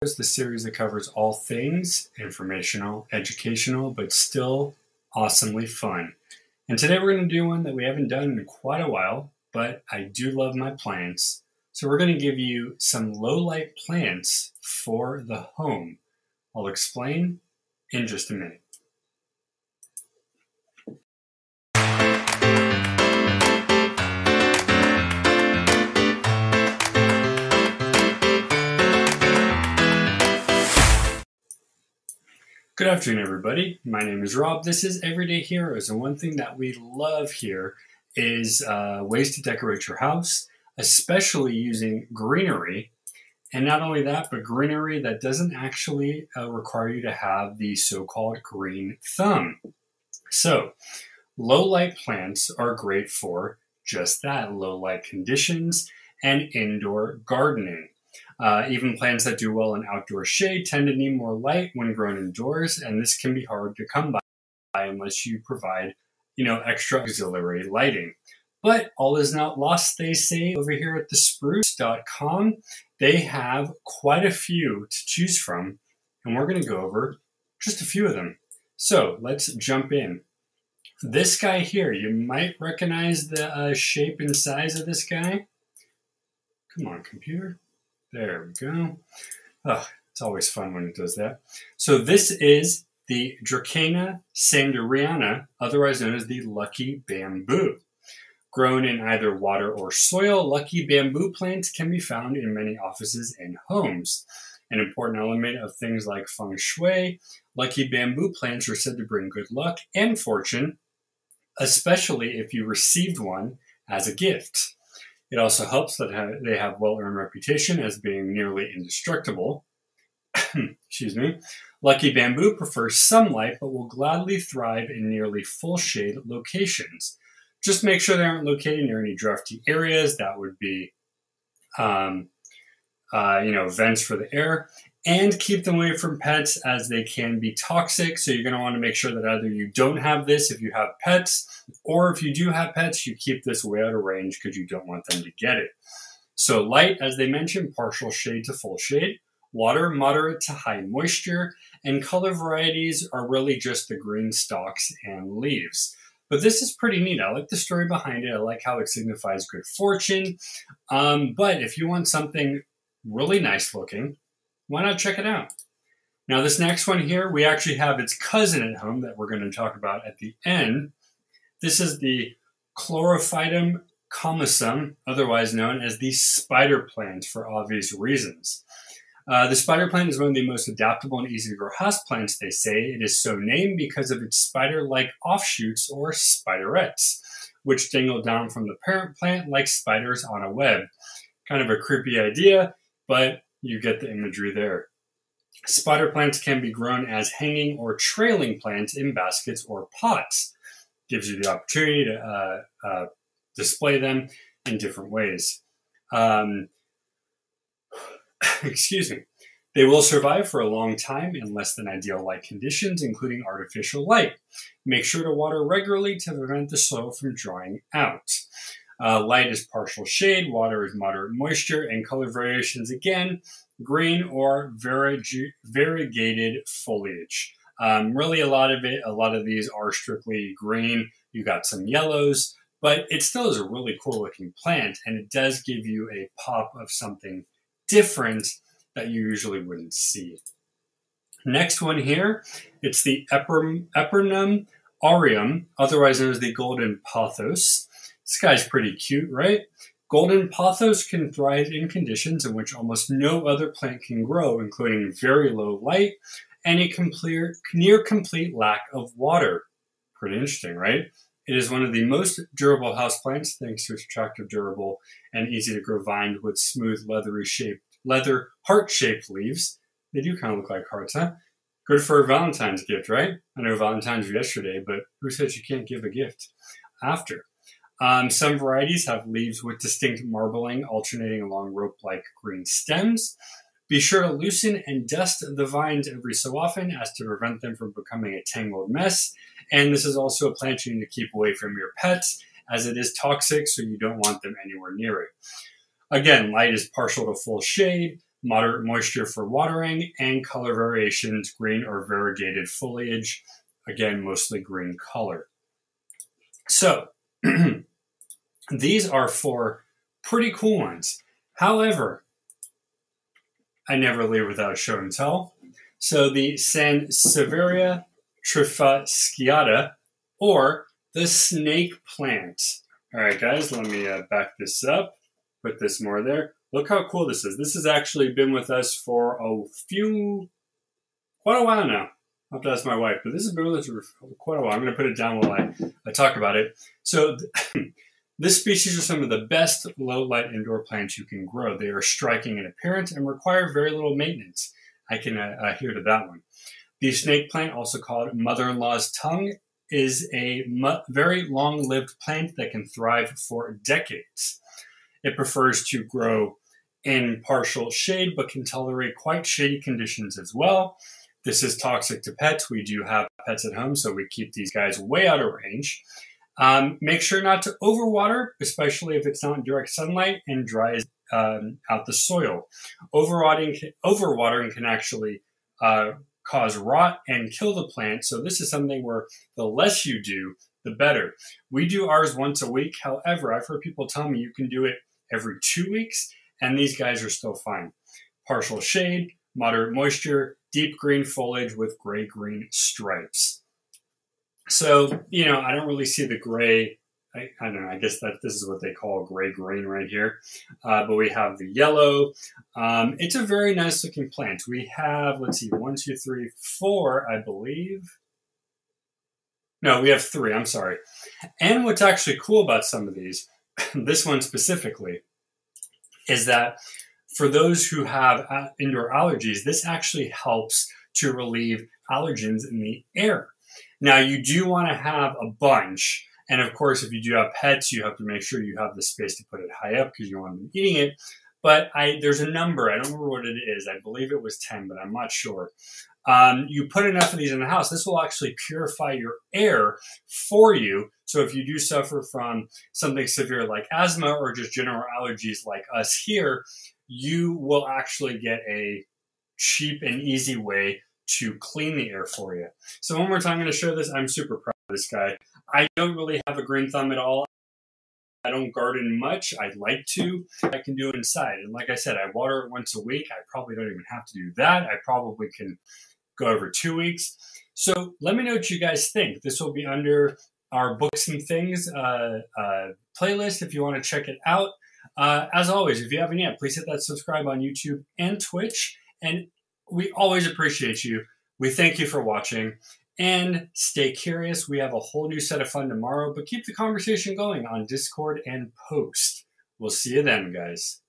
the series that covers all things informational, educational, but still awesomely fun. And today we're going to do one that we haven't done in quite a while, but I do love my plants. So we're going to give you some low light plants for the home. I'll explain in just a minute. Good afternoon, everybody. My name is Rob. This is Everyday Heroes, and one thing that we love here is uh, ways to decorate your house, especially using greenery. And not only that, but greenery that doesn't actually uh, require you to have the so called green thumb. So, low light plants are great for just that low light conditions and indoor gardening. Uh, even plants that do well in outdoor shade tend to need more light when grown indoors, and this can be hard to come by unless you provide, you know, extra auxiliary lighting. But all is not lost, they say over here at thespruce.com. They have quite a few to choose from, and we're going to go over just a few of them. So let's jump in. This guy here, you might recognize the uh, shape and size of this guy. Come on, computer. There we go. Oh, it's always fun when it does that. So this is the Dracaena sanderiana, otherwise known as the lucky bamboo. Grown in either water or soil, lucky bamboo plants can be found in many offices and homes. An important element of things like feng shui, lucky bamboo plants are said to bring good luck and fortune, especially if you received one as a gift. It also helps that they have well earned reputation as being nearly indestructible. Excuse me. Lucky bamboo prefers sunlight but will gladly thrive in nearly full shade locations. Just make sure they aren't located near any drafty areas. That would be, um, uh, you know, vents for the air and keep them away from pets as they can be toxic. So you're going to want to make sure that either you don't have this if you have pets, or if you do have pets, you keep this way out of range because you don't want them to get it. So light, as they mentioned, partial shade to full shade. Water, moderate to high moisture, and color varieties are really just the green stalks and leaves. But this is pretty neat. I like the story behind it. I like how it signifies good fortune. Um, but if you want something really nice looking, why not check it out? Now, this next one here, we actually have its cousin at home that we're going to talk about at the end. This is the Chlorophytum comosum, otherwise known as the spider plant for obvious reasons. Uh, the spider plant is one of the most adaptable and easy to grow house plants, they say. It is so named because of its spider like offshoots or spiderettes, which dangle down from the parent plant like spiders on a web. Kind of a creepy idea, but you get the imagery there. Spider plants can be grown as hanging or trailing plants in baskets or pots. Gives you the opportunity to uh, uh, display them in different ways. Um, excuse me. They will survive for a long time in less than ideal light conditions, including artificial light. Make sure to water regularly to prevent the soil from drying out. Uh, light is partial shade, water is moderate moisture, and color variations again, green or variegated foliage. Um, really, a lot of it, a lot of these are strictly green. You got some yellows, but it still is a really cool looking plant, and it does give you a pop of something different that you usually wouldn't see. Next one here, it's the Epernum aureum, otherwise known as the golden pothos. This guy's pretty cute, right? Golden pothos can thrive in conditions in which almost no other plant can grow, including very low light and a complete, near complete lack of water. Pretty interesting, right? It is one of the most durable houseplants thanks to its attractive, durable, and easy to grow vine with smooth, leathery shaped, leather heart-shaped leaves. They do kind of look like hearts, huh? Good for a Valentine's gift, right? I know Valentine's was yesterday, but who says you can't give a gift after? Um, some varieties have leaves with distinct marbling alternating along rope like green stems. Be sure to loosen and dust the vines every so often as to prevent them from becoming a tangled mess. And this is also a plant you need to keep away from your pets as it is toxic, so you don't want them anywhere near it. Again, light is partial to full shade, moderate moisture for watering, and color variations, green or variegated foliage. Again, mostly green color. So, these are four pretty cool ones. However, I never leave without a show and tell. So the Sansevieria trifasciata, or the snake plant. All right, guys, let me uh, back this up, put this more there. Look how cool this is. This has actually been with us for a few, quite a while now. I'll have to ask my wife, but this has been with us for quite a while. I'm going to put it down while I, I talk about it. So This species are some of the best low light indoor plants you can grow. They are striking in appearance and require very little maintenance. I can uh, adhere to that one. The snake plant, also called mother in law's tongue, is a mu- very long lived plant that can thrive for decades. It prefers to grow in partial shade but can tolerate quite shady conditions as well. This is toxic to pets. We do have pets at home, so we keep these guys way out of range. Um, make sure not to overwater, especially if it's not in direct sunlight and dries um, out the soil. Overwatering, overwatering can actually uh, cause rot and kill the plant. So this is something where the less you do, the better. We do ours once a week. However, I've heard people tell me you can do it every two weeks, and these guys are still fine. Partial shade, moderate moisture, deep green foliage with gray green stripes. So, you know, I don't really see the gray. I, I, don't know. I guess that this is what they call gray green right here. Uh, but we have the yellow. Um, it's a very nice looking plant. We have, let's see, one, two, three, four, I believe. No, we have three. I'm sorry. And what's actually cool about some of these, this one specifically, is that for those who have uh, indoor allergies, this actually helps to relieve allergens in the air. Now, you do want to have a bunch. And of course, if you do have pets, you have to make sure you have the space to put it high up because you want them eating it. But I, there's a number. I don't remember what it is. I believe it was 10, but I'm not sure. Um, you put enough of these in the house, this will actually purify your air for you. So if you do suffer from something severe like asthma or just general allergies like us here, you will actually get a cheap and easy way to clean the air for you. So one more time, I'm going to show this. I'm super proud of this guy. I don't really have a green thumb at all. I don't garden much. I'd like to. I can do it inside. And like I said, I water it once a week. I probably don't even have to do that. I probably can go over two weeks. So let me know what you guys think. This will be under our books and things uh, uh, playlist if you want to check it out. Uh, as always, if you haven't yet, please hit that subscribe on YouTube and Twitch. And we always appreciate you. We thank you for watching and stay curious. We have a whole new set of fun tomorrow, but keep the conversation going on Discord and post. We'll see you then, guys.